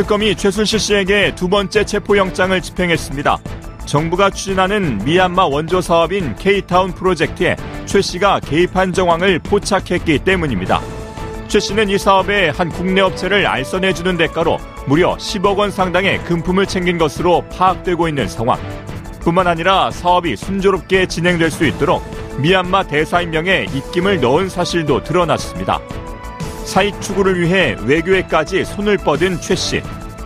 특검이 최순실 씨에게 두 번째 체포영장을 집행했습니다. 정부가 추진하는 미얀마 원조 사업인 K타운 프로젝트에 최 씨가 개입한 정황을 포착했기 때문입니다. 최 씨는 이 사업에 한 국내 업체를 알선해주는 대가로 무려 10억 원 상당의 금품을 챙긴 것으로 파악되고 있는 상황. 뿐만 아니라 사업이 순조롭게 진행될 수 있도록 미얀마 대사인 명에 입김을 넣은 사실도 드러났습니다. 사익 추구를 위해 외교에까지 손을 뻗은 최 씨.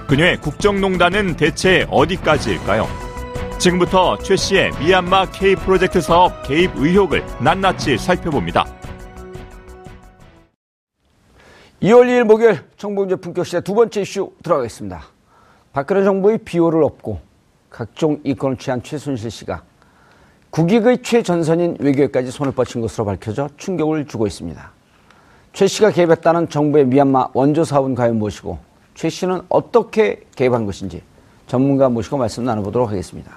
그녀의 국정농단은 대체 어디까지일까요? 지금부터 최 씨의 미얀마 K 프로젝트 사업 개입 의혹을 낱낱이 살펴봅니다. 2월 2일 목요일 정봉재 품격 시대 두 번째 이슈 들어가겠습니다. 박근혜 정부의 비호를 업고 각종 이권을 취한 최순실 씨가 국익의 최전선인 외교에까지 손을 뻗친 것으로 밝혀져 충격을 주고 있습니다. 최 씨가 개입했다는 정부의 미얀마 원조 사업은 과연 무엇이고 최 씨는 어떻게 개입한 것인지 전문가 모시고 말씀 나눠보도록 하겠습니다.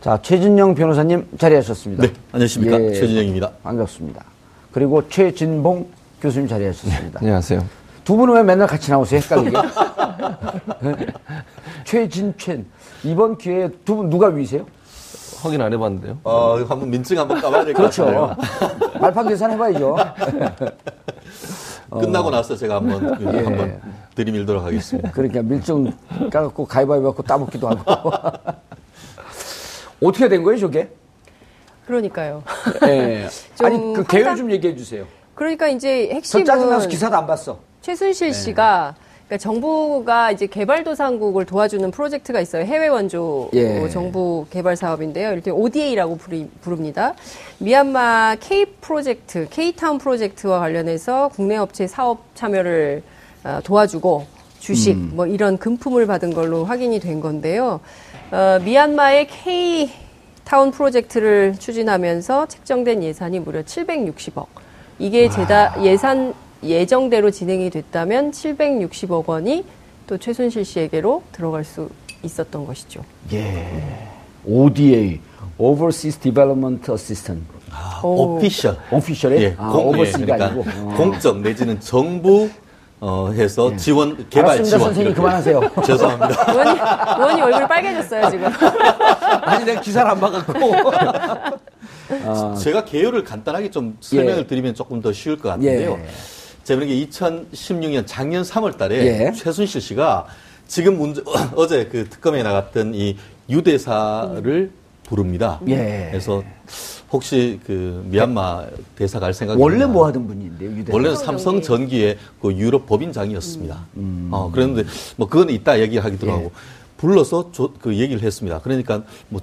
자, 최진영 변호사님 자리하셨습니다. 네, 안녕하십니까. 예, 최진영입니다. 반갑습니다. 그리고 최진봉 교수님 자리하셨습니다. 네, 안녕하세요. 두 분은 왜 맨날 같이 나오세요? 헷갈리게. 최진첸. 이번 기회에 두 분 누가 위세요? 확인 안 해봤는데요. 어, 한번 민증 한번 까봐야 될것 그렇죠. 말판 계산 해봐야죠. 끝나고 나서 제가 한번 예. 한번 들이밀도록 하겠습니다. 그러니까 밀증 까갖고 가위바위보 갖고 따먹기도 하고. 어떻게 된 거예요, 저게? 그러니까요. 예. 아니, 그 계획 좀 얘기해 주세요. 그러니까 이제 핵심은 짜증나서 기사도 안 봤어. 최순실 네. 씨가 그러니까 정부가 이제 개발도상국을 도와주는 프로젝트가 있어요. 해외 원조 예. 정부 개발 사업인데요. 이렇게 ODA라고 부릅니다. 미얀마 K 프로젝트, K타운 프로젝트와 관련해서 국내 업체 사업 참여를 어, 도와주고 주식 음. 뭐 이런 금품을 받은 걸로 확인이 된 건데요. 어, 미얀마의 K 타운 프로젝트를 추진하면서 책정된 예산이 무려 760억. 이게 제다 예산 예정대로 진행이 됐다면 760억 원이 또 최순실 씨에게로 들어갈 수 있었던 것이죠. 예. ODA, Overseas Development Assistant. 아, 오피셜. 오피셜에? 예, 아, 공, 오버시가 예, 그러니까 아니고. 어. 공적 내지는 정부 어, 해서 예. 지원, 개발 알았습니다, 지원. 선생님 그만하세요. 죄송합니다. 의원님, 의원님 얼굴이 빨개졌어요, 지금. 아니, 내가 기사를 안 봐갖고. 아. 제가 개요를 간단하게 좀 설명을 예. 드리면 조금 더 쉬울 것 같은데요. 예. 제가 그게 2016년 작년 3월 달에 예. 최순실 씨가 지금 문제, 어제 그 특검에 나갔던 이 유대사를 부릅니다. 예. 그래서 혹시 그 미얀마 대사 갈 생각이 원래? 뭐 하던 분인데요, 유대사? 원래는 삼성 전기의 그 유럽 법인장이었습니다. 음. 어, 그랬는데 뭐 그건 이따 얘기하기도 예. 하고 불러서 조, 그 얘기를 했습니다. 그러니까 뭐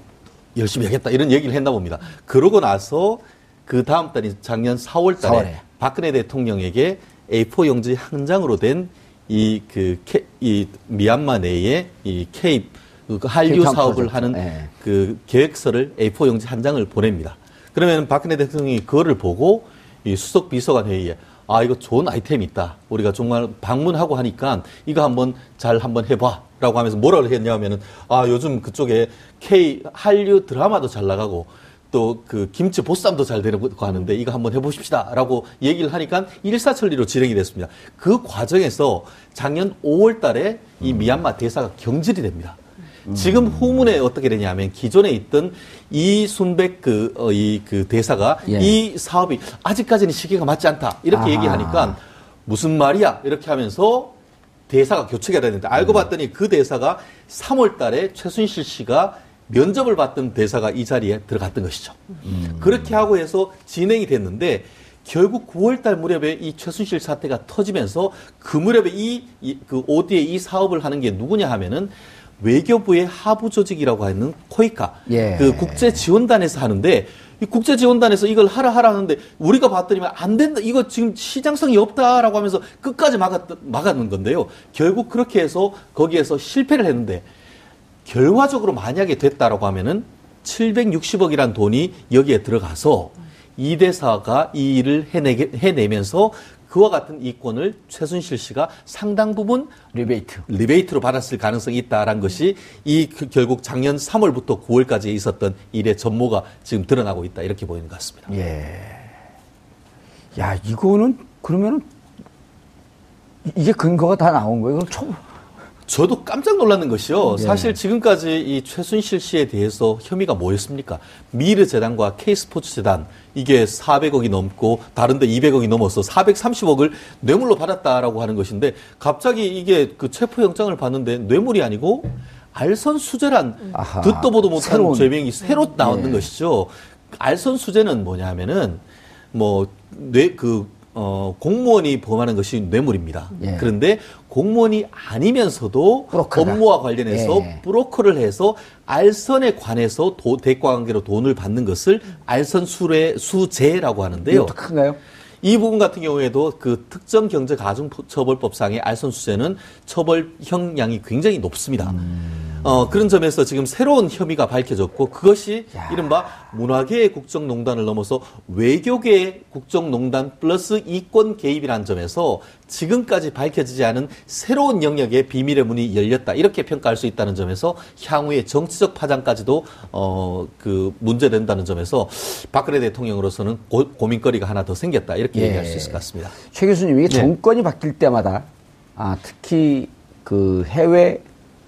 열심히 하겠다 이런 얘기를 했나 봅니다. 그러고 나서 그 다음 달인 작년 4월 달에 4월에. 박근혜 대통령에게 A4 용지 한 장으로 된 이 그 이 미얀마 내에 이 케입 그 한류 사업을 프로젝트. 하는 네. 그 계획서를 A4 용지 한 장을 보냅니다. 그러면 박근혜 대통령이 그거를 보고 이 수석 비서관 회의에 아 이거 좋은 아이템이 있다. 우리가 정말 방문하고 하니까 이거 한번 잘 한번 해봐라고 하면서 뭐라고 했냐면은 아 요즘 그쪽에 K 한류 드라마도 잘 나가고 또 그 김치 보쌈도 잘 되고 하는데 이거 한번 해보십시다라고 얘기를 하니까 일사천리로 진행이 됐습니다. 그 과정에서 작년 5월 달에 이 미얀마 대사가 경질이 됩니다. 지금 후문에 어떻게 되냐면 기존에 있던 이 순백 그, 어, 이, 그 대사가 예. 이 사업이 아직까지는 시기가 맞지 않다. 이렇게 아하. 얘기하니까 무슨 말이야? 이렇게 하면서 대사가 교체가 되는데 알고 음. 봤더니 그 대사가 3월 달에 최순실 씨가 면접을 받던 대사가 이 자리에 들어갔던 것이죠. 음. 그렇게 하고 해서 진행이 됐는데 결국 9월달 무렵에 이 최순실 사태가 터지면서 그 무렵에 이, 이, 그 OD에 이 사업을 하는 게 누구냐 하면은 외교부의 하부 조직이라고 하는 코이카 예. 그 국제 지원단에서 하는데 이 국제 지원단에서 이걸 하라 하라 하는데 우리가 봤더니만 안 된다. 이거 지금 시장성이 없다라고 하면서 끝까지 막았, 막았는 건데요. 결국 그렇게 해서 거기에서 실패를 했는데 결과적으로 만약에 됐다라고 하면은 760억이란 돈이 여기에 들어가서 이 대사가 이 일을 해내게, 해내면서 그와 같은 이권을 최순실 씨가 상당 부분 리베이트. 리베이트로 받았을 가능성이 있다라는 것이 이그 결국 작년 3월부터 9월까지 있었던 일의 전모가 지금 드러나고 있다 이렇게 보이는 것 같습니다. 예. 야, 이거는 그러면은 이게 근거가 다 나온 거예요. 그럼 초, 저도 깜짝 놀라는 것이요. 예. 사실 지금까지 이 최순실 씨에 대해서 혐의가 뭐였습니까? 미르 재단과 K스포츠 재단 이게 400억이 넘고 다른데 200억이 넘어서 430억을 뇌물로 받았다라고 하는 것인데 갑자기 이게 그 체포 영장을 봤는데 뇌물이 아니고 알선 수재란 아하. 듣도 보도 못한 새로운. 죄명이 새로 나오는 예. 것이죠. 알선 수재는 뭐냐면은 뭐 뇌그 어, 공무원이 범하는 것이 뇌물입니다. 예. 그런데 공무원이 아니면서도 브로커가. 업무와 관련해서 예. 브로커를 해서 알선에 관해서 도, 대가 관계로 돈을 받는 것을 알선 수뢰 수재라고 하는데요. 큰가요? 이 부분 같은 경우에도 그 특정 경제 가중 처벌법상의 알선 수재는 처벌 형량이 굉장히 높습니다. 음. 어, 그런 점에서 지금 새로운 혐의가 밝혀졌고 그것이 야. 이른바 문화계의 국정농단을 넘어서 외교계의 국정농단 플러스 이권 개입이라는 점에서 지금까지 밝혀지지 않은 새로운 영역의 비밀의 문이 열렸다 이렇게 평가할 수 있다는 점에서 향후의 정치적 파장까지도 어, 그 문제된다는 점에서 박근혜 대통령으로서는 고, 고민거리가 하나 더 생겼다 이렇게 예. 얘기할 수 있을 것 같습니다. 최 교수님, 이게 예. 정권이 바뀔 때마다 아, 특히 그 해외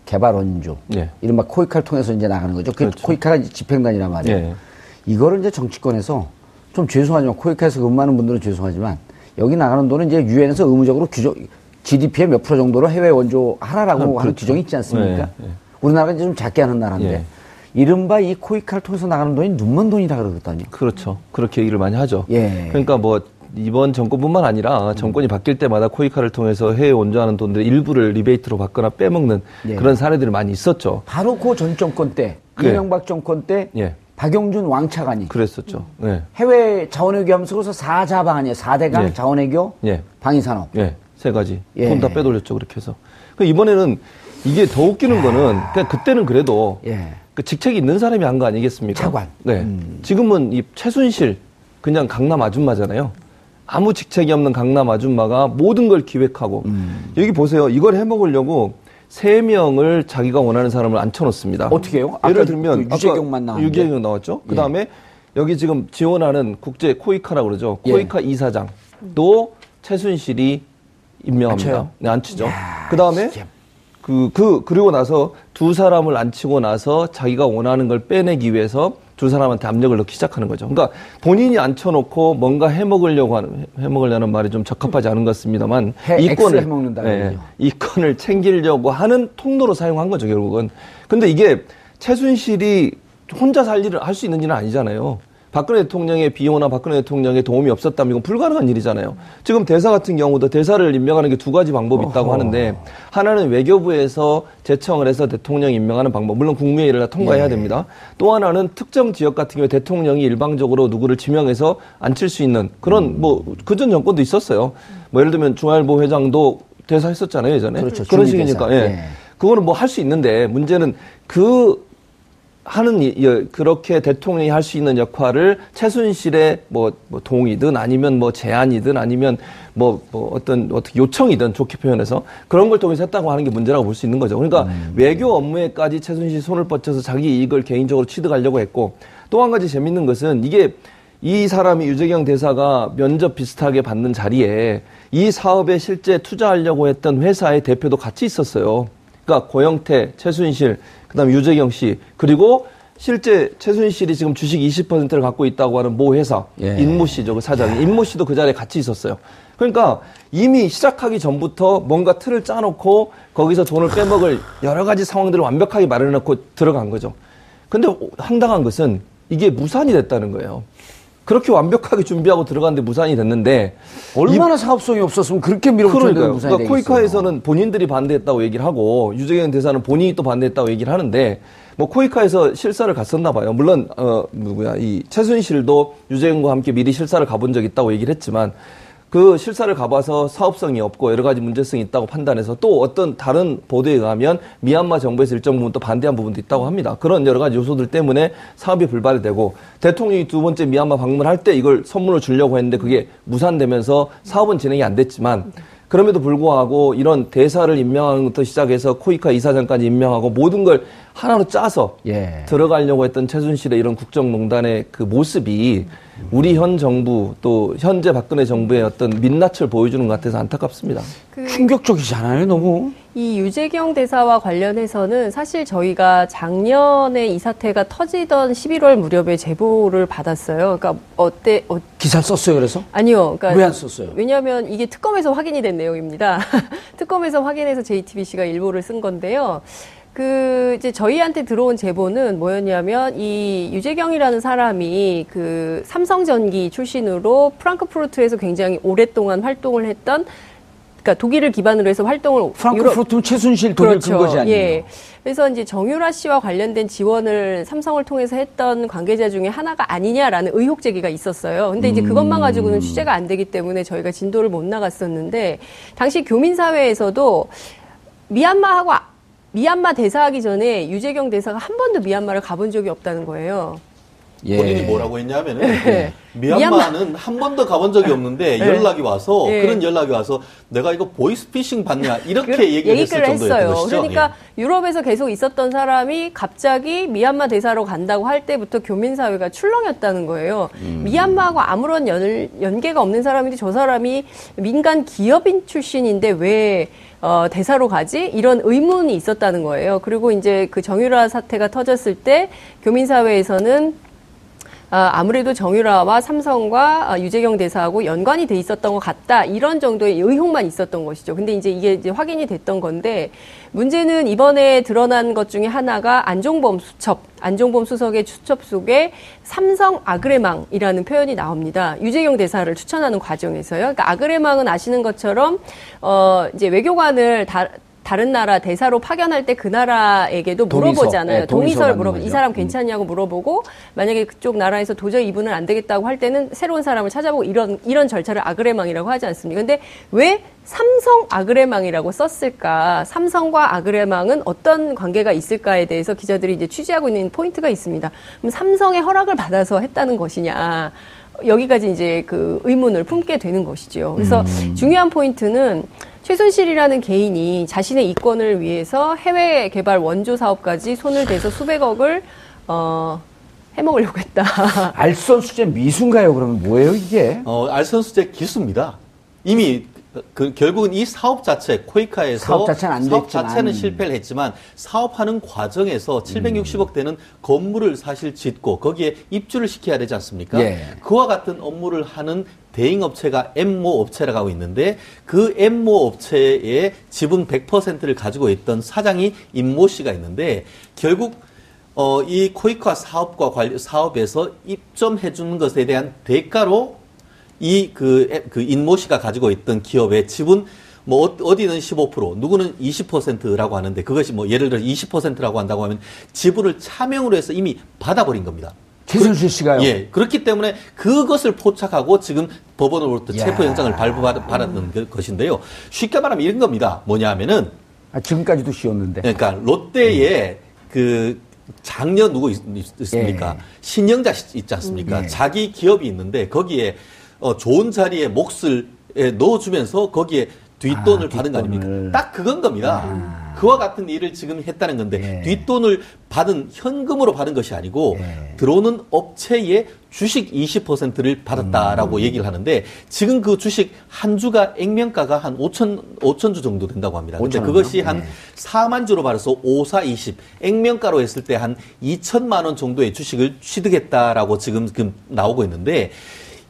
개발 원조, 예. 이른바 코이카를 통해서 이제 나가는 거죠. 그 그렇죠. 코이카가 집행단이란 말이에요. 예. 이거를 이제 정치권에서 좀 죄송하지만 코이카에서 근무하는 분들은 죄송하지만 여기 나가는 돈은 이제 유엔에서 의무적으로 규정 GDP의 몇 프로 정도로 해외 원조 하라라고 아, 하는 그렇죠. 규정이 있지 않습니까? 예, 예. 우리나라가 이제 좀 작게 하는 나라인데 예. 이른바 이 코이카를 통해서 나가는 돈이 눈먼 돈이다 그러거든요. 그렇죠. 그렇게 얘기를 많이 하죠. 예. 그러니까 뭐 이번 정권뿐만 아니라 정권이 바뀔 때마다 코이카를 통해서 해외 원조하는 돈들의 일부를 리베이트로 받거나 빼먹는 예. 그런 사례들이 많이 있었죠. 바로 그 전 정권 때 예. 이명박 정권 때 예. 박용준 왕차관이 그랬었죠. 예. 해외 자원외교 하면서 그래서 4자방 아니에요. 4대강 예. 자원외교 예. 방위산업. 예. 세 가지. 예. 돈다 빼돌렸죠. 그렇게 해서. 그 이번에는 이게 더 웃기는 거는 그냥 그때는 그래도 예. 그 직책이 있는 사람이 한 거 아니겠습니까? 차관. 네. 음. 지금은 이 최순실 그냥 강남 아줌마잖아요. 아무 직책이 없는 강남 아줌마가 모든 걸 기획하고 음. 여기 보세요. 이걸 해먹으려고 세 명을 자기가 원하는 사람을 앉혀놓습니다. 어떻게 해요? 아까 예를 들면 그 유재경만 나왔는데. 유재경 나왔죠. 예. 그 다음에 여기 지금 지원하는 국제 코이카라고 그러죠. 예. 코이카 이사장도 최순실이 임명합니다. 앉혀요? 네, 앉히죠. 야, 그 다음에 그, 그, 그리고 나서 두 사람을 앉히고 나서 자기가 원하는 걸 빼내기 위해서 두 사람한테 압력을 넣기 시작하는 거죠. 그러니까 본인이 앉혀놓고 뭔가 해먹으려고 하는, 해먹으려는 말이 좀 적합하지 않은 것 같습니다만. 해- 이 X를 건을, 해먹는다는 예, 거죠. 이 건을 챙기려고 하는 통로로 사용한 거죠, 결국은. 근데 이게 최순실이 혼자 살 일을 할 수 있는 일은 아니잖아요. 박근혜 대통령의 비호나 박근혜 대통령의 도움이 없었다면 이건 불가능한 일이잖아요. 지금 대사 같은 경우도 대사를 임명하는 게 두 가지 방법이 있다고 하는데 하나는 외교부에서 제청을 해서 대통령 임명하는 방법. 물론 국무회의를 다 통과해야 예. 됩니다. 또 하나는 특정 지역 같은 경우에 대통령이 일방적으로 누구를 지명해서 앉힐 수 있는 그런 뭐 그 전 정권도 있었어요. 뭐 예를 들면 중앙일보 회장도 대사 했었잖아요 예전에. 그렇죠. 런 주미 식이니까. 대사. 예. 예. 그거는 뭐 할 수 있는데 문제는 그 하는 그렇게 대통령이 할 수 있는 역할을 최순실의 뭐, 뭐 동의든 아니면 뭐 제안이든 아니면 뭐, 뭐 어떤 어떻게 요청이든 좋게 표현해서 그런 걸 통해서 했다고 하는 게 문제라고 볼 수 있는 거죠. 그러니까 외교 업무에까지 최순실 손을 뻗쳐서 자기 이익을 개인적으로 취득하려고 했고 또 한 가지 재밌는 것은 이게 이 사람이 유재경 대사가 면접 비슷하게 받는 자리에 이 사업에 실제 투자하려고 했던 회사의 대표도 같이 있었어요. 그러니까 고영태, 최순실, 그다음 에 유재경 씨 그리고 실제 최순실이 지금 주식 20%를 갖고 있다고 하는 모 회사 예. 인모 씨죠 그 사장이 인모 씨도 그 자리에 같이 있었어요. 그러니까 이미 시작하기 전부터 뭔가 틀을 짜놓고 거기서 돈을 빼먹을 여러 가지 상황들을 완벽하게 마련해놓고 들어간 거죠. 근데 황당한 것은 이게 무산이 됐다는 거예요. 그렇게 완벽하게 준비하고 들어갔는데 무산이 됐는데 얼마나 이, 사업성이 없었으면 그렇게 밀어붙였는데 무산이 그러니까 코이카에서는 본인들이 반대했다고 얘기를 하고 유재경 대사는 본인이 또 반대했다고 얘기를 하는데 뭐 코이카에서 실사를 갔었나 봐요. 물론 어 누구야? 이 최순실도 유재경과 함께 미리 실사를 가본 적 있다고 얘기를 했지만 그 실사를 가봐서 사업성이 없고 여러 가지 문제성이 있다고 판단해서 또 어떤 다른 보도에 의하면 미얀마 정부에서 일정 부분 또 반대한 부분도 있다고 합니다. 그런 여러 가지 요소들 때문에 사업이 불발이 되고 대통령이 두 번째 미얀마 방문할 때 이걸 선물을 주려고 했는데 그게 무산되면서 사업은 진행이 안 됐지만 그럼에도 불구하고 이런 대사를 임명하는 것부터 시작해서 코이카 이사장까지 임명하고 모든 걸 하나로 짜서 예. 들어가려고 했던 최순실의 이런 국정농단의 그 모습이 우리 현 정부 또 현재 박근혜 정부의 어떤 민낯을 보여주는 것 같아서 안타깝습니다. 그 충격적이잖아요, 너무. 이 유재경 대사와 관련해서는 사실 저희가 작년에 이 사태가 터지던 11월 무렵에 제보를 받았어요. 그러니까 어때? 어... 기사 썼어요, 그래서? 아니요. 그러니까 왜 안 썼어요? 왜냐하면 이게 특검에서 확인이 된 내용입니다. 특검에서 확인해서 JTBC가 일보를 쓴 건데요. 그 이제 저희한테 들어온 제보는 뭐였냐면 이 유재경이라는 사람이 그 삼성전기 출신으로 프랑크푸르트에서 굉장히 오랫동안 활동을 했던 그러니까 독일을 기반으로 해서 활동을 프랑크푸르트 최순실 독일 그렇죠. 근거지 아니에요? 예. 그래서 이제 정유라 씨와 관련된 지원을 삼성을 통해서 했던 관계자 중에 하나가 아니냐라는 의혹 제기가 있었어요. 근데 이제 그것만 가지고는 취재가 안 되기 때문에 저희가 진도를 못 나갔었는데 당시 교민사회에서도 미얀마하고 미얀마 대사하기 전에 유재경 대사가 한 번도 미얀마를 가본 적이 없다는 거예요. 예. 본인이 뭐라고 했냐면은 네. 미얀마는 한 번도 가본 적이 없는데 네. 연락이 와서 네. 그런 연락이 와서 내가 이거 보이스피싱 받냐 이렇게 그, 얘기를 했을 정도였던 것이죠. 그러니까 예. 유럽에서 계속 있었던 사람이 갑자기 미얀마 대사로 간다고 할 때부터 교민 사회가 출렁였다는 거예요. 음. 미얀마하고 아무런 연, 연계가 없는 사람인데 저 사람이 민간 기업인 출신인데 왜 어, 대사로 가지? 이런 의문이 있었다는 거예요. 그리고 이제 그 정유라 사태가 터졌을 때 교민사회에서는 아, 아무래도 정유라와 삼성과 아, 유재경 대사하고 연관이 돼 있었던 것 같다. 이런 정도의 의혹만 있었던 것이죠. 근데 이제 이게 이제 확인이 됐던 건데 문제는 이번에 드러난 것 중에 하나가 안종범 수첩, 안종범 수석의 수첩 속에 삼성 아그레망이라는 표현이 나옵니다. 유재경 대사를 추천하는 과정에서요. 그러니까 아그레망은 아시는 것처럼 어 이제 외교관을 다 다른 나라 대사로 파견할 때 그 나라에게도 물어보잖아요. 네, 동의서를 물어보. 이 사람 괜찮냐고 물어보고 만약에 그쪽 나라에서 도저히 이분은 안 되겠다고 할 때는 새로운 사람을 찾아보고 이런 이런 절차를 아그레망이라고 하지 않습니까? 근데 왜 삼성 아그레망이라고 썼을까? 삼성과 아그레망은 어떤 관계가 있을까에 대해서 기자들이 이제 취재하고 있는 포인트가 있습니다. 그럼 삼성의 허락을 받아서 했다는 것이냐? 여기까지 이제 그 의문을 품게 되는 것이죠. 그래서 음. 중요한 포인트는 최순실이라는 개인이 자신의 이권을 위해서 해외 개발 원조 사업까지 손을 대서 수백억을 어, 해먹으려고 했다. 알선 수재 미수인가요? 그러면 뭐예요 이게? 어, 알선 수재 기수입니다. 이미 그 결국은 이 사업 자체 코이카에서 사업 자체는, 사업 자체는 실패를 했지만 사업하는 과정에서 760억 되는 건물을 사실 짓고 거기에 입주를 시켜야 되지 않습니까? 예. 그와 같은 업무를 하는 대행 업체가 엠모 업체라고 하고 있는데 그 엠모 업체의 지분 100%를 가지고 있던 사장이 임모 씨가 있는데 결국 어, 이 코이카 사업과 관련 사업에서 입점해 주는 것에 대한 대가로 이그 그 인모 씨가 가지고 있던 기업의 지분 뭐 어, 어디는 15% 누구는 20%라고 하는데 그것이 뭐 예를 들어 20%라고 한다고 하면 지분을 차명으로 해서 이미 받아버린 겁니다. 최순실 씨가요? 예. 그렇기 때문에 그것을 포착하고 지금 법원으로부터 체포영장을 발부받았던 것인데요. 쉽게 말하면 이런 겁니다. 뭐냐 하면은. 아, 지금까지도 씌웠는데. 그러니까 롯데에 음. 그 장녀 누구 있, 습니까 예. 신영자 있지 않습니까? 예. 자기 기업이 있는데 거기에 어, 좋은 자리에 몫을 넣어주면서 거기에 뒷돈을 아, 받은 거 아닙니까? 딱 그건 겁니다. 아. 그와 같은 일을 지금 했다는 건데 예. 뒷돈을 받은 현금으로 받은 것이 아니고 예. 들어오는 업체의 주식 20%를 받았다라고 음. 얘기를 하는데 지금 그 주식 한 주가 액면가가 한 5천 5천 주 정도 된다고 합니다. 근데 그것이 한 네. 4만 주로 말해서 5, 4, 20 액면가로 했을 때 한 2천만 원 정도의 주식을 취득했다라고 지금, 지금 나오고 있는데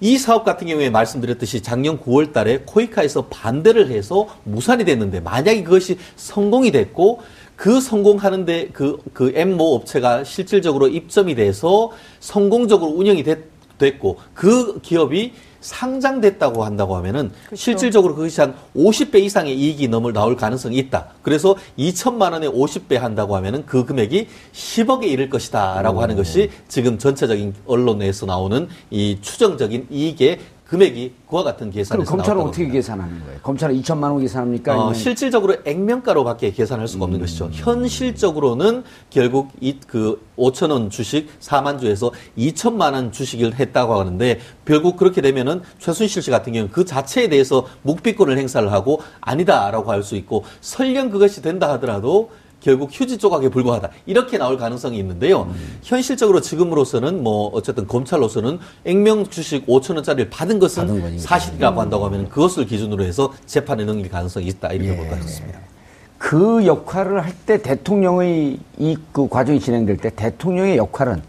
이 사업 같은 경우에 말씀드렸듯이 작년 9월 달에 코이카에서 반대를 해서 무산이 됐는데 만약에 그것이 성공이 됐고 그 성공하는데 그, 그 엠모 업체가 실질적으로 입점이 돼서 성공적으로 운영이 됐, 됐고 그 기업이 상장됐다고 한다고 하면은 그렇죠. 실질적으로 그것이 한 50배 이상의 이익이 넘을 나올 가능성이 있다. 그래서 2천만 원에 50배 한다고 하면은 그 금액이 10억에 이를 것이다라고 하는 것이 지금 전체적인 언론 에서 나오는 이 추정적인 이익의 금액이 그와 같은 그럼 계산에서 검찰은 나왔다고 어떻게 합니다. 계산하는 거예요? 검찰은 2천만 원 계산합니까? 어, 실질적으로 액면가로밖에 계산할 수가 없는 것이죠. 현실적으로는 결국 이 그 5천 원 주식 4만 주에서 2천만 원 주식을 했다고 하는데 결국 그렇게 되면은 최순실 씨 같은 경우는 그 자체에 대해서 묵비권을 행사를 하고 아니다라고 할 수 있고 설령 그것이 된다 하더라도 결국 휴지 조각에 불과하다 이렇게 나올 가능성이 있는데요. 현실적으로 지금으로서는 뭐 어쨌든 검찰로서는 액면 주식 5천 원짜리를 받은 것은 받은. 사실이라고 한다고 하면 그것을 기준으로 해서 재판에 넘길 가능성이 있다 이렇게 예. 볼것 같습니다. 그 역할을 할 때 대통령의 이 그 과정이 진행될 때 대통령의 역할은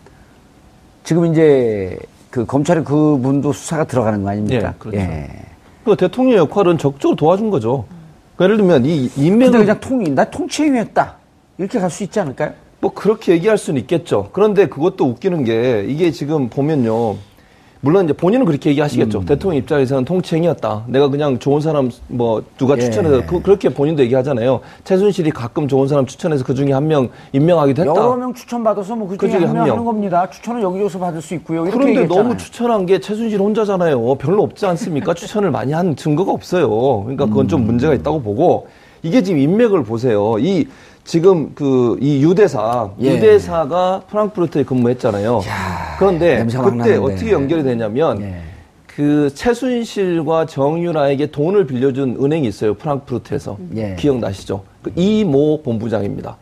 지금 이제 그 검찰의 그 분도 수사가 들어가는 거 아닙니까? 예, 그렇죠. 그 대통령 역할은 적극적으로 도와준 거죠. 그러니까 예를 들면 이 인명을 그냥 통, 나 통치행위했다. 이렇게 갈 수 있지 않을까요? 뭐 그렇게 얘기할 수는 있겠죠. 그런데 그것도 웃기는 게 이게 지금 보면요. 물론 이제 본인은 그렇게 얘기하시겠죠. 음. 대통령 입장에서는 통치행위였다. 내가 그냥 좋은 사람 뭐 누가 예. 추천해서 그, 렇게 본인도 얘기하잖아요. 최순실이 가끔 좋은 사람 추천해서 그 중에 한 명 임명하기도 했다. 여러 명 추천받아서 뭐그 그중에 중에 한한명 명. 하는 겁니다. 추천은 여기저기서 받을 수 있고요. 그런데 얘기했잖아요. 너무 추천한 게 최순실 혼자잖아요. 별로 없지 않습니까? 추천을 많이 한 증거가 없어요. 그러니까 그건 음. 좀 문제가 있다고 보고 이게 지금 인맥을 보세요. 이 지금 그 이 유대사 예. 유대사가 프랑크푸르트에 근무했잖아요. 그런데 냄새가 막 그때. 어떻게 연결이 되냐면 예. 그 최순실과 정유라에게 돈을 빌려준 은행이 있어요. 프랑크푸르트에서 예. 기억나시죠? 그 이모 본부장입니다.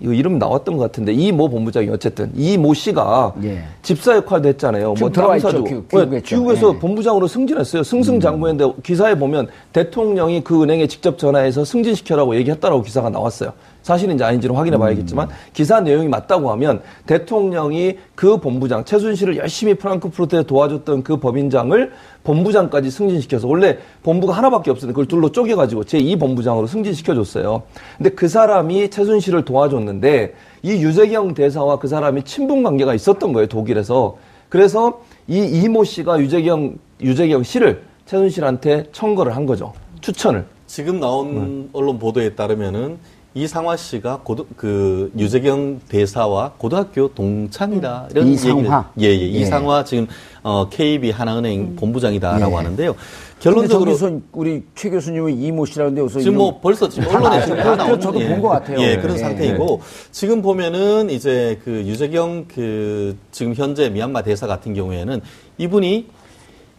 이거 이름 나왔던 것 같은데 이 모 본부장이 어쨌든 이 모 씨가 예. 집사 역할도 했잖아요. 지금 들어와 있죠. 땅사주. 귀- 귀국했죠. 귀국에서 예. 본부장으로 승진했어요. 승승장구했는데 기사에 보면 대통령이 그 은행에 직접 전화해서 승진시켜라고 얘기했다라고 기사가 나왔어요. 사실인지 아닌지는 확인해 봐야겠지만 기사 내용이 맞다고 하면 대통령이 그 본부장 최순실을 열심히 프랑크푸르트에 도와줬던 그 법인장을 본부장까지 승진시켜서 원래 본부가 하나밖에 없었는데 그걸 둘로 쪼개가지고 제2 본부장으로 승진시켜줬어요. 근데 그 사람이 최순실을 도와줬는데 이 유재경 대사와 그 사람이 친분 관계가 있었던 거예요 독일에서. 그래서 이 이모 씨가 유재경 유재경 씨를 최순실한테 청거를 한 거죠. 추천을. 지금 나온 언론 보도에 따르면은 이상화 씨가 고등 그 유재경 대사와 고등학교 동창이다 이런 이상화? 얘기를 예예 예. 이상화 지금 어 KB 하나은행 본부장이다라고 예. 하는데요. 결론적으로 저기서 우리 최 교수님은 이모 씨라는데 여기서 지금 뭐 벌써 지금 다 언론에 다 나오는 저도 예. 본것 같아요. 예, 그런 예. 상태이고 지금 보면은 이제 그 유재경 그 지금 현재 미얀마 대사 같은 경우에는 이분이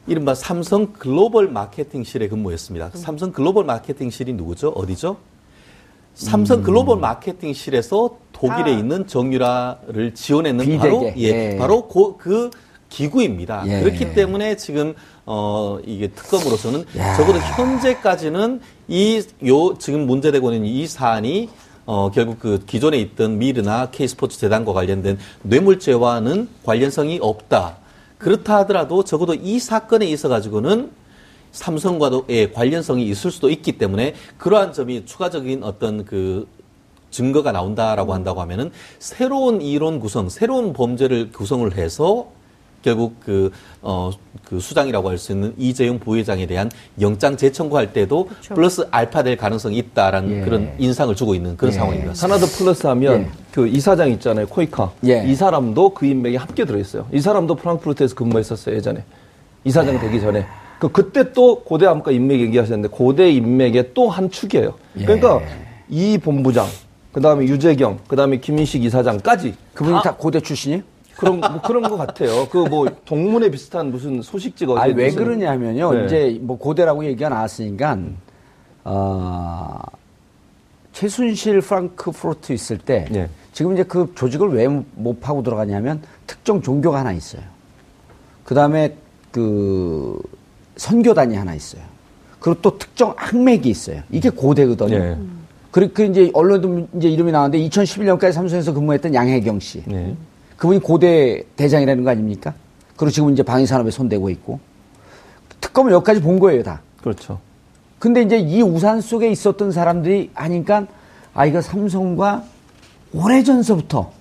이른바 삼성 글로벌 마케팅실에 근무했습니다. 삼성 글로벌 마케팅실이 누구죠? 어디죠? 삼성 글로벌 마케팅실에서 독일에 있는 정유라를 지원했는 바로 비대계. 예, 예. 바로 고- 그 기구입니다. 예. 그렇기 때문에 지금 어 이게 특검으로서는 적어도 현재까지는 이 요 지금 문제되고 있는 이 사안이 어 결국 그 기존에 있던 미르나 K스포츠 재단과 관련된 뇌물죄와는 관련성이 없다. 그렇다 하더라도 적어도 이 사건에 있어 가지고는 삼성과도의 관련성이 있을 수도 있기 때문에 그러한 점이 추가적인 어떤 그 증거가 나온다라고 한다고 하면은 새로운 이론 구성, 새로운 범죄를 구성을 해서 결국 그, 어, 그 수장이라고 할 수 있는 이재용 부회장에 대한 영장 재청구할 때도 플러스 알파 될 가능성이 있다라는 예. 그런 인상을 주고 있는 그런 예. 같습니다. 하나 더 플러스 하면 예. 그 이사장 있잖아요. 코이카. 예. 이 사람도 그 인맥에 함께 들어있어요. 이 사람도 프랑크푸르트에서 근무했었어요. 예전에. 이사장 되기 전에. 그 그때 또 고대 암과 인맥 얘기하셨는데 고대 인맥의 또 한 축이에요. 그러니까 이 본부장, 그 다음에 유재경, 그 다음에 김인식 이사장까지 그분이 다 고대 출신이에요? 그런 뭐 그런 것 같아요. 그 뭐 동문회 비슷한 무슨 소식지가 아니, 왜 무슨- 그러냐면요. 네. 이제 뭐 고대라고 얘기가 나왔으니까, 어, 최순실 프랑크푸르트 있을 때, 예. 지금 이제 그 조직을 왜 못 파고 들어가냐면 특정 종교가 하나 있어요. 그 다음에 그 선교단이 하나 있어요. 그리고 또 특정 학맥이 있어요. 이게 고대거든요. 예. 그리고 이제 언론도 이제 이름이 나왔는데 2011년까지 삼성에서 근무했던 양혜경 씨. 네. 그분이 고대 대장이라는 거 아닙니까? 그리고 지금 이제 방위산업에 손대고 있고. 특검을 여기까지 본 거예요, 다. 그렇죠. 근데 이제 이 우산 속에 있었던 사람들이 아니까, 아, 이거 삼성과 오래전서부터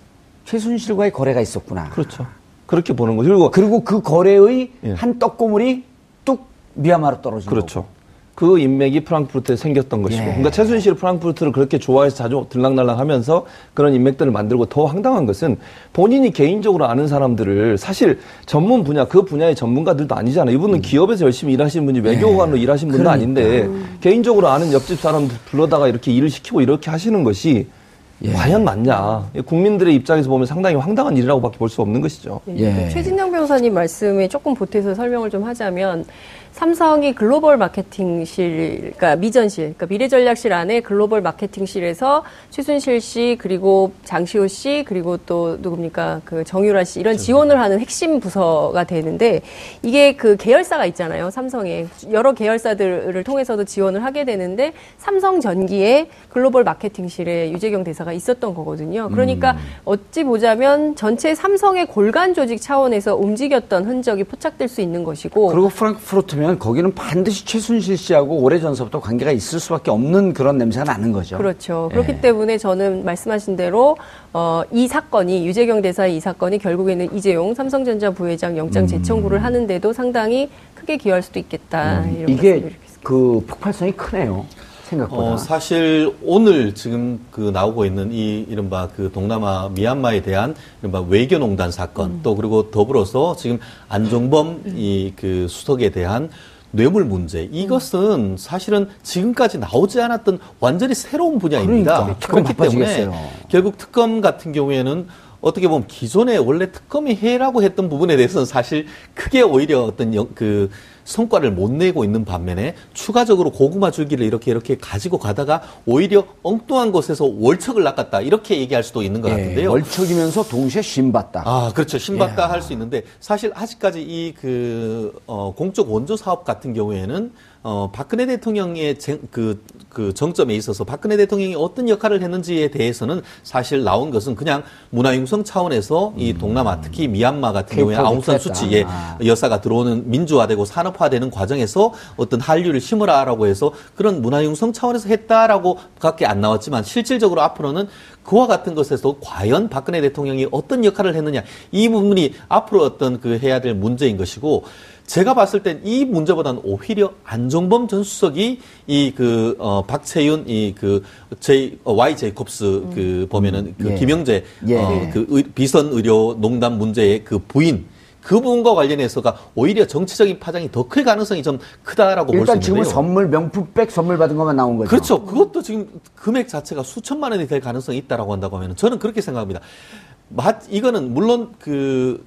최순실과의 거래가 있었구나. 그렇죠. 그렇게 보는 거죠. 그리고 그리고 그 거래의 예. 한 떡고물이 뚝 미얀마로 떨어진 그렇죠. 거고. 그 인맥이 프랑크푸르트에 생겼던 것이고. 예. 그러니까 최순실 프랑크푸르트를 그렇게 좋아해서 자주 들락날락 하면서 그런 인맥들을 만들고 더 황당한 것은 본인이 개인적으로 아는 사람들을 사실 전문 분야, 그 분야의 전문가들도 아니잖아요. 이분은 기업에서 열심히 일하시는 분이 외교관으로 일하신 분도 그러니까. 아닌데 개인적으로 아는 옆집 사람들 불러다가 이렇게 일을 시키고 이렇게 하시는 것이 과연 맞냐. 국민들의 입장에서 보면 상당히 황당한 일이라고밖에 볼 수 없는 것이죠. 예. 최진영 변호사님 말씀에 조금 보태서 설명을 좀 하자면 삼성이 글로벌 마케팅실, 그러니까 미전실, 그러니까 미래전략실 안에 글로벌 마케팅실에서 최순실 씨 그리고 장시호 씨 그리고 또 누굽니까? 그 정유라 씨 이런 지원을 하는 핵심 부서가 되는데 이게 그 계열사가 있잖아요 삼성에 여러 계열사들을 통해서도 지원을 하게 되는데 삼성 전기에 글로벌 마케팅실에 유재경 대사가 있었던 거거든요. 그러니까 어찌 보자면 전체 삼성의 골간 조직 차원에서 움직였던 흔적이 포착될 수 있는 것이고 그리고 프랑크푸르트면 거기는 반드시 최순실 씨하고 오래전서부터 관계가 있을 수밖에 없는 그런 냄새가 나는 거죠. 그렇죠. 그렇기 예. 때문에 저는 말씀하신 대로 어, 이 사건이 유재경 대사의 이 사건이 결국에는 이재용 삼성전자 부회장 영장 재청구를 하는데도 상당히 크게 기여할 수도 있겠다. 음. 이게. 그 폭발성이 크네요. 생각보다. 어, 사실 오늘 지금 그 나오고 있는 이 이른바 그 동남아 미얀마에 대한 이른바 외교농단 사건 또 그리고 더불어서 지금 안종범 이그 수석에 대한 뇌물 문제 이것은 사실은 지금까지 나오지 않았던 완전히 새로운 분야입니다. 그러니까, 그렇기 때문에. 결국 특검 같은 경우에는 어떻게 보면 기존에 원래 특검이 해라고 했던 부분에 대해서는 사실 크게 오히려 어떤 영- 그 성과를 못 내고 있는 반면에 추가적으로 고구마 줄기를 이렇게 이렇게 가지고 가다가 오히려 엉뚱한 곳에서 월척을 낚았다 이렇게 얘기할 수도 있는 것 예, 같은데요. 월척이면서 동시에 신받다. 아, 그렇죠. 신박다 예. 할수 있는데 사실 아직까지 이 그 어, 공적 원조 사업 같은 경우에는 어, 박근혜 대통령의 쟁- 그, 그 정점에 있어서 박근혜 대통령이 어떤 역할을 했는지에 대해서는 사실 나온 것은 그냥 문화융성 차원에서 이 동남아 특히 미얀마 같은 경우에 아웅산. 수치의 아. 여사가 들어오는 민주화되고 산업화되는 과정에서 어떤 한류를 심으라라고 해서 그런 문화융성 차원에서 했다라고 밖에 안 나왔지만 실질적으로 앞으로는 그와 같은 것에서 과연 박근혜 대통령이 어떤 역할을 했느냐 이 부분이 앞으로 어떤 그 해야 될 문제인 것이고 제가 봤을 땐 이 문제보다는 오히려 안종범 전 수석이 이 그 어, 박채윤 이그 제이 어, Y 제이콥스 그 보면은 그 예. 김영재 예. 어, 그 의- 비선 의료 농단 문제의 그 부인 그 부분과 관련해서가 오히려 정치적인 파장이 더 클 가능성이 좀 크다라고 볼수 일단 있는데요. 지금은 선물 명품백 선물 받은 것만 나온 거죠. 그렇죠. 그것도 지금 금액 자체가 수천만 원이 될 가능성이 있다라고 한다고 하면 저는 그렇게 생각합니다. 맛 이거는 물론 그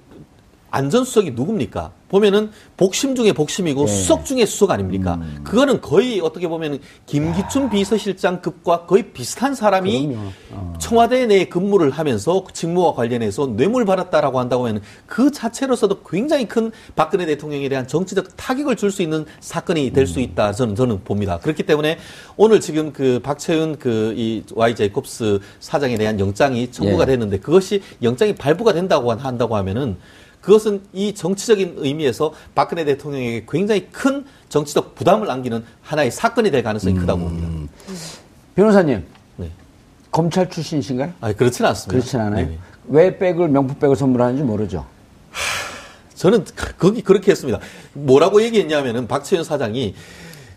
안전수석이 누굽니까? 보면은 복심 중에 복심이고 예. 수석 중에 수석 아닙니까? 음. 그거는 거의 어떻게 보면은 김기춘 비서실장급과 거의 비슷한 사람이. 어. 청와대 내에 근무를 하면서 직무와 관련해서 뇌물 받았다라고 한다고 하면 그 자체로서도 굉장히 큰 박근혜 대통령에 대한 정치적 타격을 줄 수 있는 사건이 될 음. 수 있다 저는 저는 봅니다. 그렇기 때문에 오늘 지금 그 박채윤 그이 Y 제이콥스 사장에 대한 영장이 청구가 예. 됐는데 그것이 영장이 발부가 된다고 한- 한다고 하면은 그것은 이 정치적인 의미에서 박근혜 대통령에게 굉장히 큰 정치적 부담을 안기는 하나의 사건이 될 가능성이 크다고 봅니다. 변호사님, 네. 검찰 출신이신가요? 아, 그렇지는 않습니다. 그렇진 않아요. 네네. 왜 백을 명품백을 선물하는지 모르죠. 저는 거기 그렇게 했습니다. 뭐라고 얘기했냐면은 박채윤 사장이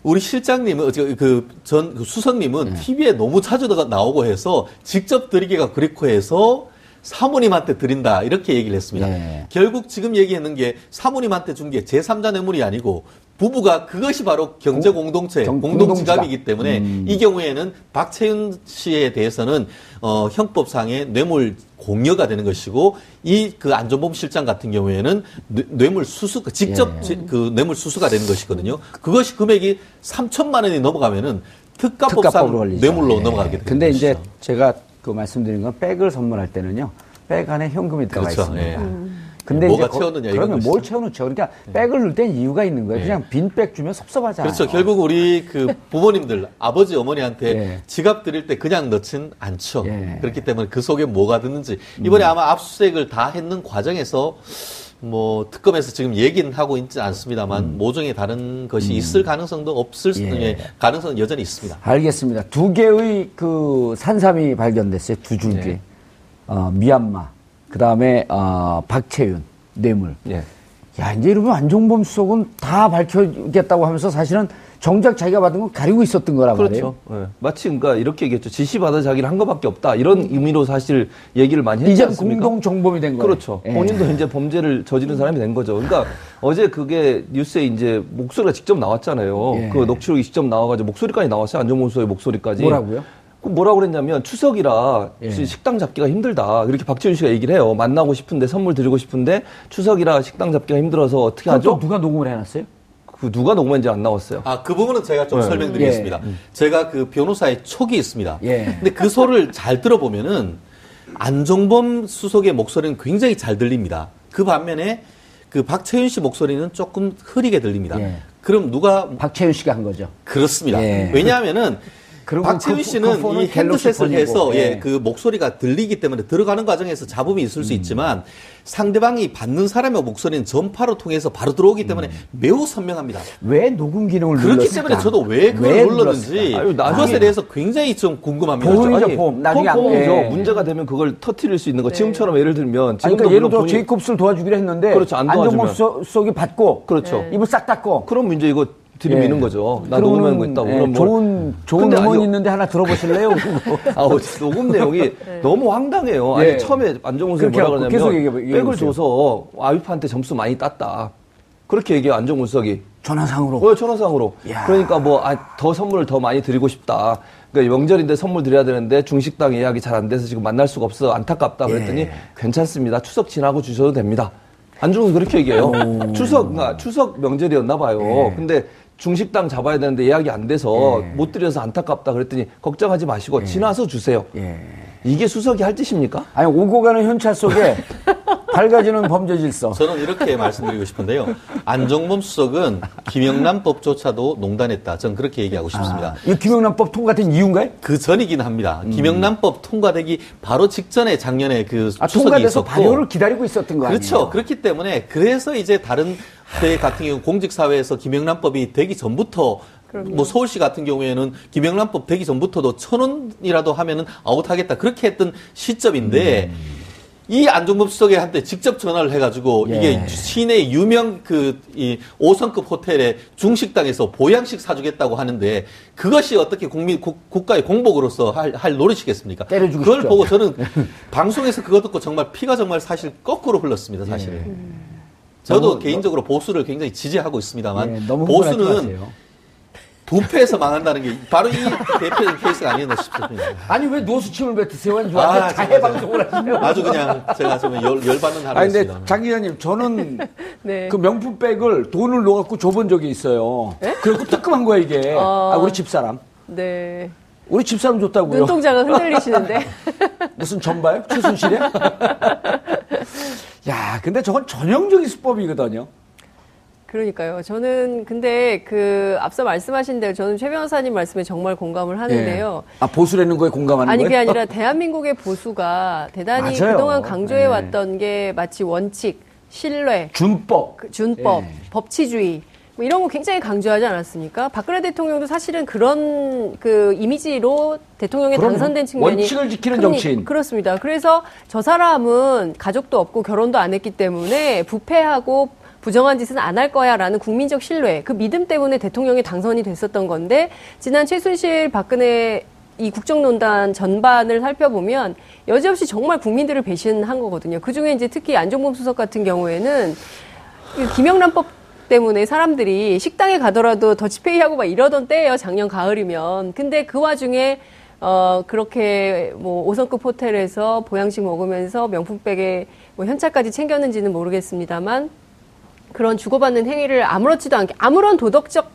우리 실장님은 그전 그 수석님은 TV에 너무 자주 나오고 해서 직접 드리기가 그렇고 해서 사모님한테 드린다 이렇게 얘기를 했습니다. 예. 결국 지금 얘기하는 게 사모님한테 준 게 제3자 뇌물이 아니고 부부가 그것이 바로 경제 공동체 경- 공동 지갑이기. 때문에 음. 이 경우에는 박채윤 씨에 대해서는 어, 형법상의 뇌물 공여가 되는 것이고 이 그 안전범 실장 같은 경우에는 뇌- 뇌물 수수 직접 예. 지- 그 뇌물 수수가 되는 것이거든요. 그것이 금액이 3천만 원이 넘어가면은 특가법상 특가법으로. 뇌물로 예. 넘어가게 됩니다. 근데 이제 제가 그 말씀드린 건 백을 선물할 때는요. 백 안에 현금이 들어가 그렇죠. 있습니다. 예. 근데 뭐가 이제 거- 채웠느냐, 이건 그러면 뭘. 채워놓죠. 그러니까 백을 넣을 땐 이유가 있는 거예요. 예. 그냥 빈 백 주면 섭섭하잖아요. 그렇죠. 결국 우리 그 부모님들, 아버지, 어머니한테 예. 지갑 드릴 때 그냥 넣진 않죠. 예. 그렇기 때문에 그 속에 뭐가 드는지. 이번에 아마 압수수색을 다 했는 과정에서 뭐 특검에서 지금 얘기는 하고 있지 않습니다만 모종의 다른 것이 있을 가능성도 없을 수, 예. 예. 가능성은 여전히 있습니다. 알겠습니다. 두 개의 그 산삼이 발견됐어요. 두 줄기. 네. 어, 미얀마. 그 다음에 어, 박채윤. 뇌물. 예. 야, 이제 이러면 안종범 수석은 다 밝혀겠다고 하면서 사실은 정작 자기가 받은 건 가리고 있었던 거란 말이에요. 그렇죠. 예. 마치 그러니까 이렇게 얘기했죠. 지시받아 자기를 한 것밖에 없다. 이런 의미로 사실 얘기를 많이 했지 이제 않습니까? 공동 정범이 된 거예요. 그렇죠. 예. 본인도 이제 범죄를 저지른 사람이 된 거죠. 그러니까 어제 그게 뉴스에 이제 목소리가 직접 나왔잖아요. 예. 그 녹취록이 직접 나와가지고 목소리까지 나왔어요. 안정범 수석의 목소리까지. 뭐라고요? 그 뭐라고 그랬냐면 추석이라 예. 식당 잡기가 힘들다. 그렇게 박지훈 씨가 얘기를 해요. 만나고 싶은데 선물 드리고 싶은데 추석이라 식당 잡기가 힘들어서 어떻게 하죠? 누가 녹음을 해놨어요? 그 누가 녹음했는지 안 나왔어요. 아, 그 부분은 제가 좀 네. 설명드리겠습니다. 제가 그 변호사의 촉이 있습니다. 예. 근데 그 소를 잘 들어보면은 안종범 수석의 목소리는 굉장히 잘 들립니다. 그 반면에 그 박채윤 씨 목소리는 조금 흐리게 들립니다. 예. 그럼 누가 박채윤 씨가 한 거죠. 그렇습니다. 예. 왜냐하면은 박채윤 그- 씨는 그 폰은 이 핸드셋을 해서 예, 예. 그 목소리가 들리기 때문에 들어가는 과정에서 잡음이 있을 음. 수 있지만 상대방이 받는 사람의 목소리는 전파로 통해서 바로 들어오기 때문에 음. 매우 선명합니다. 왜 녹음 기능을 그렇기 눌렀을까? 때문에 저도 왜 그걸 왜 눌렀는지? 아유, 그것에 대해서 굉장히 좀 궁금합니다. 보험이죠, 보험. 나중에 안- 보험이죠. 예. 문제가 되면 그걸 터트릴 수 있는 거. 네. 지금처럼 예를 들면 지금도 그러니까 예를 들어 본인- 제이콥스를 도와주기로 했는데 그렇죠, 안 안정범 도와주면. 수- 수석이 받고 그렇죠. 입을 싹 닫고 그럼 문제 이거 들이미는 예. 거죠. 나 녹음한 거 있다고. 예, 뭘- 좋은 좋은 음원 아니요. 있는데 하나 들어보실래요? 아, 어, 녹음 내용이 너무 황당해요. 예. 아니, 처음에 안정훈 선생님 뭐라 하고 계속 얘기해 봐- 그러냐면 백을. 줘서 아위파한테 점수 많이 땄다. 그렇게 얘기해요, 안정훈 수석이. 전화상으로. 어, 천하상으로. 야. 그러니까 뭐, 아, 더 선물을 더 많이 드리고 싶다. 그러니까 명절인데 선물 드려야 되는데 중식당 예약이 잘 안 돼서 지금 만날 수가 없어. 안타깝다. 그랬더니 예. 괜찮습니다. 추석 지나고 주셔도 됩니다. 안정훈 그렇게 얘기해요. 추석, 그러니까 추석 명절이었나 봐요. 예. 근데 중식당 잡아야 되는데 예약이 안 돼서 못 드려서 안타깝다 그랬더니 걱정하지 마시고 지나서 주세요. 예. 이게 수석이 할 짓입니까? 아니 오고 가는 현찰 속에 밝아지는 범죄 질서. 저는 이렇게 말씀드리고 싶은데요. 안종범 수석은 김영란법조차도 농단했다. 저는 그렇게 얘기하고 싶습니다. 이 김영란법 통과된 이유인가요? 그 전이긴 합니다. 김영란법 통과되기 바로 직전에 작년에 그 아, 추석이 통과돼서 있었고 발효를 기다리고 있었던 거 아니에요? 그렇죠. 그렇기 때문에 그래서 이제 다른 때 같은 경우 공직사회에서 김영란법이 되기 전부터 뭐 서울시 같은 경우에는 김영란법 되기 전부터도 천 원이라도 하면은 아웃하겠다 그렇게 했던 시점인데 음. 이 안종범 수석에 한테 직접 전화를 해가지고 예. 이게 시내 유명 그이 5성급 호텔의 중식당에서 보양식 사주겠다고 하는데 그것이 어떻게 국민 국, 국가의 공복으로서 할, 할 노릇이겠습니까? 때려주고 그걸 싶죠. 보고 저는 방송에서 그거 듣고 정말 피가 정말 사실 거꾸로 흘렀습니다, 사실. 예. 저도 너무- 개인적으로 보수를 굉장히 지지하고 있습니다만 예, 보수는. 부패해서 망한다는 게 바로 이 대표적인 케이스가 아니었나 싶습니다. 아니 왜 노수 침을 뱉으세요? 아, 저한테 자해. 방송을 하시면. 아주 그냥 제가 좀 열, 열받는 아니 근데 하루였습니다. 장 기자님 저는 네. 그 명품백을 돈을 넣어갖고 줘본 적이 있어요. 그리고 뜨끔한 거야 이게. 어. 아, 우리 집사람. 네. 우리 집사람 줬다고요. 눈동자가 흔들리시는데. 무슨 전봐요? 최순실에? 야, 근데 저건 전형적인 수법이거든요. 그러니까요. 저는 근데 그 앞서 말씀하신 대로 저는 최 변호사님 말씀에 정말 공감을 하는데요. 아, 보수라는 거에 공감하는 아니 그게 거예요? 아니라 대한민국의 보수가 대단히 맞아요. 그동안 강조해 네. 왔던 게 마치 원칙, 신뢰, 준법. 그 준법, 예. 법치주의 뭐 이런 거 굉장히 강조하지 않았습니까? 박근혜 대통령도 사실은 그런 그 이미지로 대통령에. 당선된 측면이 원칙을 지키는 크니- 정치인. 그렇습니다. 그래서 저 사람은 가족도 없고 결혼도 안 했기 때문에 부패하고 부정한 짓은 안 할 거야라는 국민적 신뢰, 그 믿음 때문에 대통령이 당선이 됐었던 건데 지난 최순실 박근혜 이 국정농단 전반을 살펴보면 여지없이 정말 국민들을 배신한 거거든요. 그 중에 이제 특히 안종범 수석 같은 경우에는 이 김영란법 때문에 사람들이 식당에 가더라도 더치페이하고 막 이러던 때예요. 작년 가을이면. 근데 그 와중에 어 그렇게 뭐 5성급 호텔에서 보양식 먹으면서 명품백에 뭐 현찰까지 챙겼는지는 모르겠습니다만 그런 주고받는 행위를 아무렇지도 않게 아무런 도덕적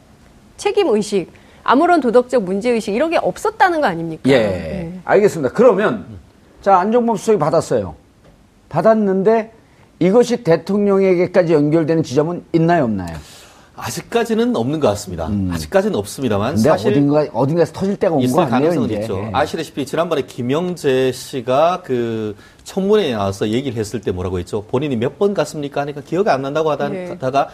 책임 의식, 아무런 도덕적 문제 의식 이런 게 없었다는 거 아닙니까? 예. 네. 알겠습니다. 그러면, 자, 안정범 수석이 받았어요. 받았는데 이것이 대통령에게까지 연결되는 지점은 있나요, 없나요? 아직까지는 없는 것 같습니다. 아직까지는 없습니다만 사실 어딘가, 어딘가에서 터질 때가 온거 있을 아니에요, 가능성은 이제? 있죠. 예. 아시다시피 지난번에 김영재 씨가 그 청문회에 나와서 얘기를 했을 때 뭐라고 했죠? 본인이 몇 번 갔습니까? 하니까 기억이 안 난다고 하다, 네. 하다가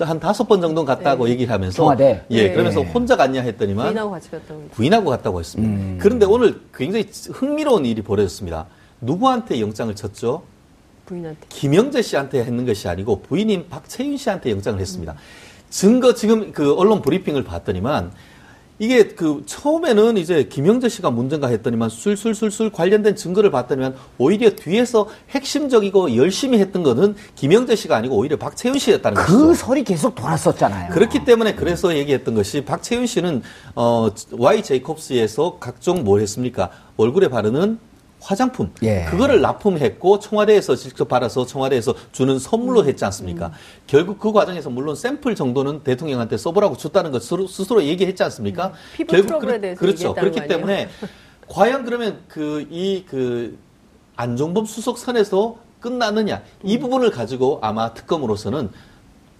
한 다섯 번 정도 갔다고 얘기를 하면서 청와대? 예, 네. 그러면서 혼자 갔냐 했더니만 부인하고 같이 갔다고. 부인하고 갔다고 했습니다. 음. 그런데 오늘 굉장히 흥미로운 일이 벌어졌습니다. 누구한테 영장을 쳤죠? 부인한테. 김영재 씨한테 했는 것이 아니고 부인인 박채윤 씨한테 영장을 했습니다. 증거 지금 그 언론 브리핑을 봤더니만 이게 그 처음에는 이제 김영재 씨가 문제인가 했더니만 술술술술 관련된 증거를 봤더니만 오히려 뒤에서 핵심적이고 열심히 했던 거는 김영재 씨가 아니고 오히려 박채윤 씨였다는 그 것이죠. 설이 계속 돌았었잖아요. 그렇기 때문에 그래서 얘기했던 것이 박채윤 씨는 어 Y 제이콥스에서 각종 뭘 했습니까? 얼굴에 바르는 화장품 예. 그거를 납품했고 청와대에서 직접 받아서 청와대에서 주는 선물로 했지 않습니까? 결국 그 과정에서 물론 샘플 정도는 대통령한테 써보라고 줬다는 것 스스로, 스스로 얘기했지 않습니까? 피부 결국 트러블에 그렇- 대해서 그렇죠. 그렇기? 때문에 과연 그러면 그 이그 안종범 수석 선에서 끝났느냐 이 부분을 가지고 아마 특검으로서는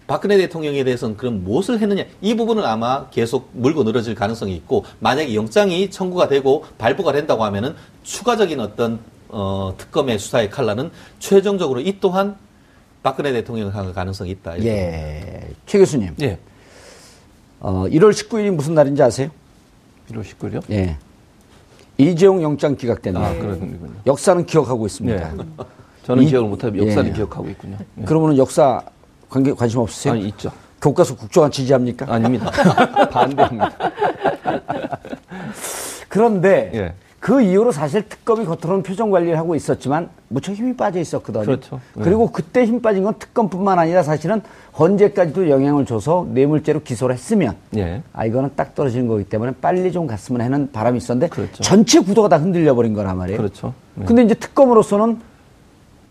박근혜 대통령에 대해서는 그럼 무엇을 했느냐 이 부분은 아마 계속 물고 늘어질 가능성이 있고 만약에 영장이 청구가 되고 발부가 된다고 하면은 추가적인 어떤 어, 특검의 수사의 칼날은 최종적으로 이 또한 박근혜 대통령을 향할 가능성이 있다. 예. 최 교수님. 예. 어, 1월 19일이 무슨 날인지 아세요? 1월 19일이요? 예. 이재용 영장 기각된 아, 날. 그렇군요. 역사는 기억하고 있습니다. 예. 저는 이- 기억을 못하고 역사를 예. 기억하고 있군요. 예. 그러면은 역사 관계 관심 없으세요? 아니, 있죠. 교과서 국정화 지지합니까? 아닙니다. 반대합니다. 그런데 예. 그 이후로 사실 특검이 겉으로는 표정 관리를 하고 있었지만 무척 힘이 빠져 있었거든요. 그렇죠. 예. 그리고 그때 힘 빠진 건 특검뿐만 아니라 사실은 헌재까지도 영향을 줘서 뇌물죄로 기소를 했으면 예. 아 이거는 딱 떨어지는 거기 때문에 빨리 좀 갔으면 하는 바람이 있었는데 그렇죠. 전체 구도가 다 흔들려 버린 거란 말이에요. 그렇죠. 예. 근데 이제 특검으로서는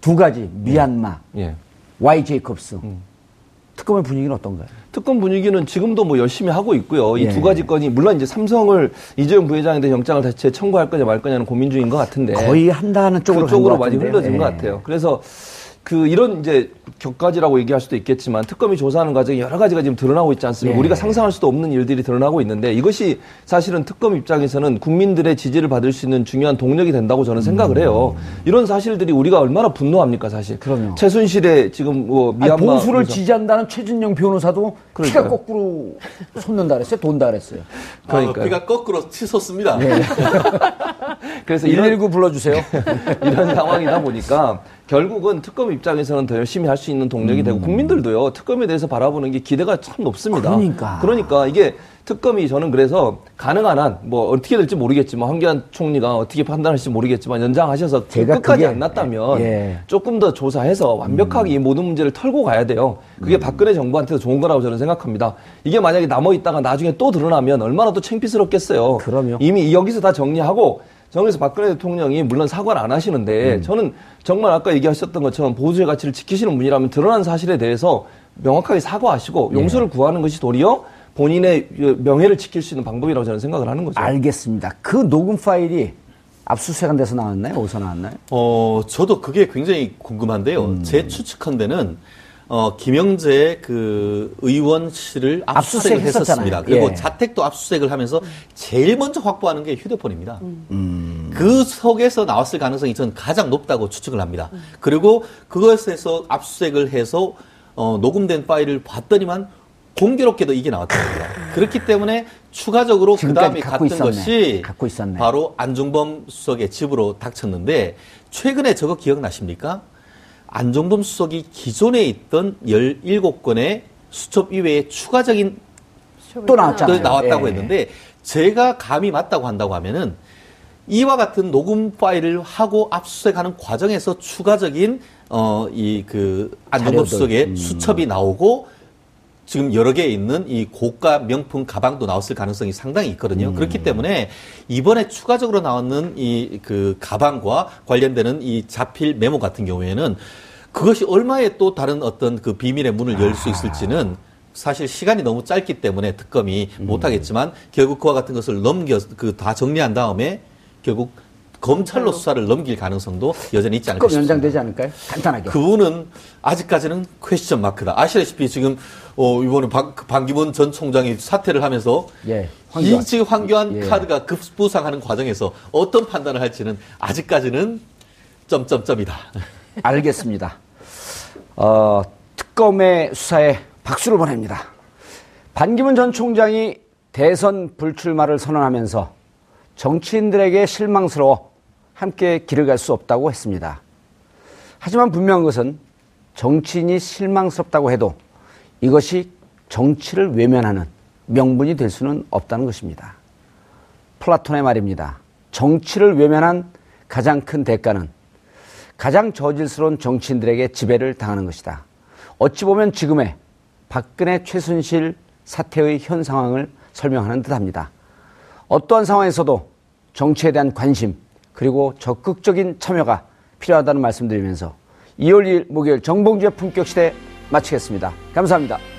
두 가지 미얀마, 예. Y 제이콥스 음. 특검의 분위기는 어떤가요? 특검 분위기는 지금도 뭐 열심히 하고 있고요. 이 예. 두 가지 건이 물론 이제 삼성을 이재용 부회장에 대해 영장을 다시 청구할 거냐 말 거냐는 고민 중인 것 같은데 거의 한다는 쪽으로 그쪽으로 많이. 흘러진 것 예. 같아요. 그래서 그 이런 이제 격가지라고 얘기할 수도 있겠지만 특검이 조사하는 과정에 여러 가지가 지금 드러나고 있지 않습니까? 예. 우리가 상상할 수도 없는 일들이 드러나고 있는데 이것이 사실은 특검 입장에서는 국민들의 지지를 받을 수 있는 중요한 동력이 된다고 저는 생각을 해요. 이런 사실들이 우리가 얼마나 분노합니까, 사실. 음. 그럼요. 최순실의 지금 뭐 아니, 미얀마 보수를 그래서- 지지한다는 최준영 변호사도 피가 그러니까요. 거꾸로 솟는다 그랬어요? 돈다 그랬어요. 그러니까요. 아, 비가 거꾸로 치솟습니다. 그래서 이런 119 불러 주세요. 이런 상황이다 보니까 결국은 특검 입장에서는 더 열심히 할 수 있는 동력이 되고 국민들도요 특검에 대해서 바라보는 게 기대가 참 높습니다. 그러니까. 그러니까 이게 특검이 저는 그래서 가능한 한 뭐 어떻게 될지 모르겠지만 황교안 총리가 어떻게 판단할지 모르겠지만 연장하셔서 제가 끝까지 그게- 안 났다면 예. 조금 더 조사해서 완벽하게 이 모든 문제를 털고 가야 돼요. 그게 박근혜 정부한테도 좋은 거라고 저는 생각합니다. 이게 만약에 남아 있다가 나중에 또 드러나면 얼마나 또 창피스럽겠어요. 그럼요. 이미 여기서 다 정리하고 정에서 박근혜 대통령이 물론 사과를 안 하시는데 저는 정말 아까 얘기하셨던 것처럼 보수의 가치를 지키시는 분이라면 드러난 사실에 대해서 명확하게 사과하시고 용서를 구하는 것이 도리어 본인의 명예를 지킬 수 있는 방법이라고 저는 생각을 하는 거죠. 알겠습니다. 그 녹음 파일이 압수수색한 데서 나왔나요? 어디서 나왔나요? 어, 저도 그게 굉장히 궁금한데요. 음. 제 추측컨대는 어, 김영재 그 의원실을 압수수색을 압수수색. 했었습니다. 그리고 예. 자택도 압수수색을 하면서 제일 먼저 확보하는 게 휴대폰입니다. 음. 그 속에서 나왔을 가능성이 저는 가장 높다고 추측을 합니다. 그리고 그것에서 압수수색을 해서 어, 녹음된 파일을 봤더니만 공교롭게도 이게 나왔다는 겁니다. 그렇기 때문에 추가적으로 그 다음에 갖고 갔던 있었네. 것이. 바로 안종범 수석의 집으로 닥쳤는데 최근에 저거 기억나십니까? 안종범 수석이 기존에 있던 17건의 수첩 이외에 추가적인 또 나왔잖아요. 또 나왔다고 예. 했는데 제가 감이 맞다고 한다고 하면은 이와 같은 녹음 파일을 하고 압수수색하는 과정에서 추가적인 어 이 그 안종범. 수석의 음. 수첩이 나오고 지금 여러 개 있는 이 고가 명품 가방도 나왔을 가능성이 상당히 있거든요. 음. 그렇기 때문에 이번에 추가적으로 나왔는 이 그 가방과 관련되는 이 자필 메모 같은 경우에는 그것이 얼마에 또 다른 어떤 그 비밀의 문을 열 수 있을지는 사실 시간이 너무 짧기 때문에 특검이 음. 못하겠지만 결국 그와 같은 것을 넘겨 그 다 정리한 다음에 결국 검찰로 수사를 넘길 가능성도 여전히 있지 않을까 특검 싶습니다. 연장되지 않을까요? 간단하게. 그분은 아직까지는 퀘스천 마크다. 아시다시피 지금 어 이번에 방, 반기문 전 총장이 사퇴를 하면서 예, 황교안. 이 지금 황교안 예. 카드가 급부상하는 과정에서 어떤 판단을 할지는 아직까지는 점점점이다. 알겠습니다. 어, 특검의 수사에 박수를 보냅니다. 반기문 전 총장이 대선 불출마를 선언하면서 정치인들에게 실망스러워 함께 길을 갈 수 없다고 했습니다. 하지만 분명한 것은 정치인이 실망스럽다고 해도 이것이 정치를 외면하는 명분이 될 수는 없다는 것입니다. 플라톤의 말입니다. 정치를 외면한 가장 큰 대가는 가장 저질스러운 정치인들에게 지배를 당하는 것이다. 어찌 보면 지금의 박근혜 최순실 사태의 현 상황을 설명하는 듯 합니다. 어떠한 상황에서도 정치에 대한 관심 그리고 적극적인 참여가 필요하다는 말씀드리면서 2월 2일 목요일 정봉주의 품격 시대 마치겠습니다. 감사합니다.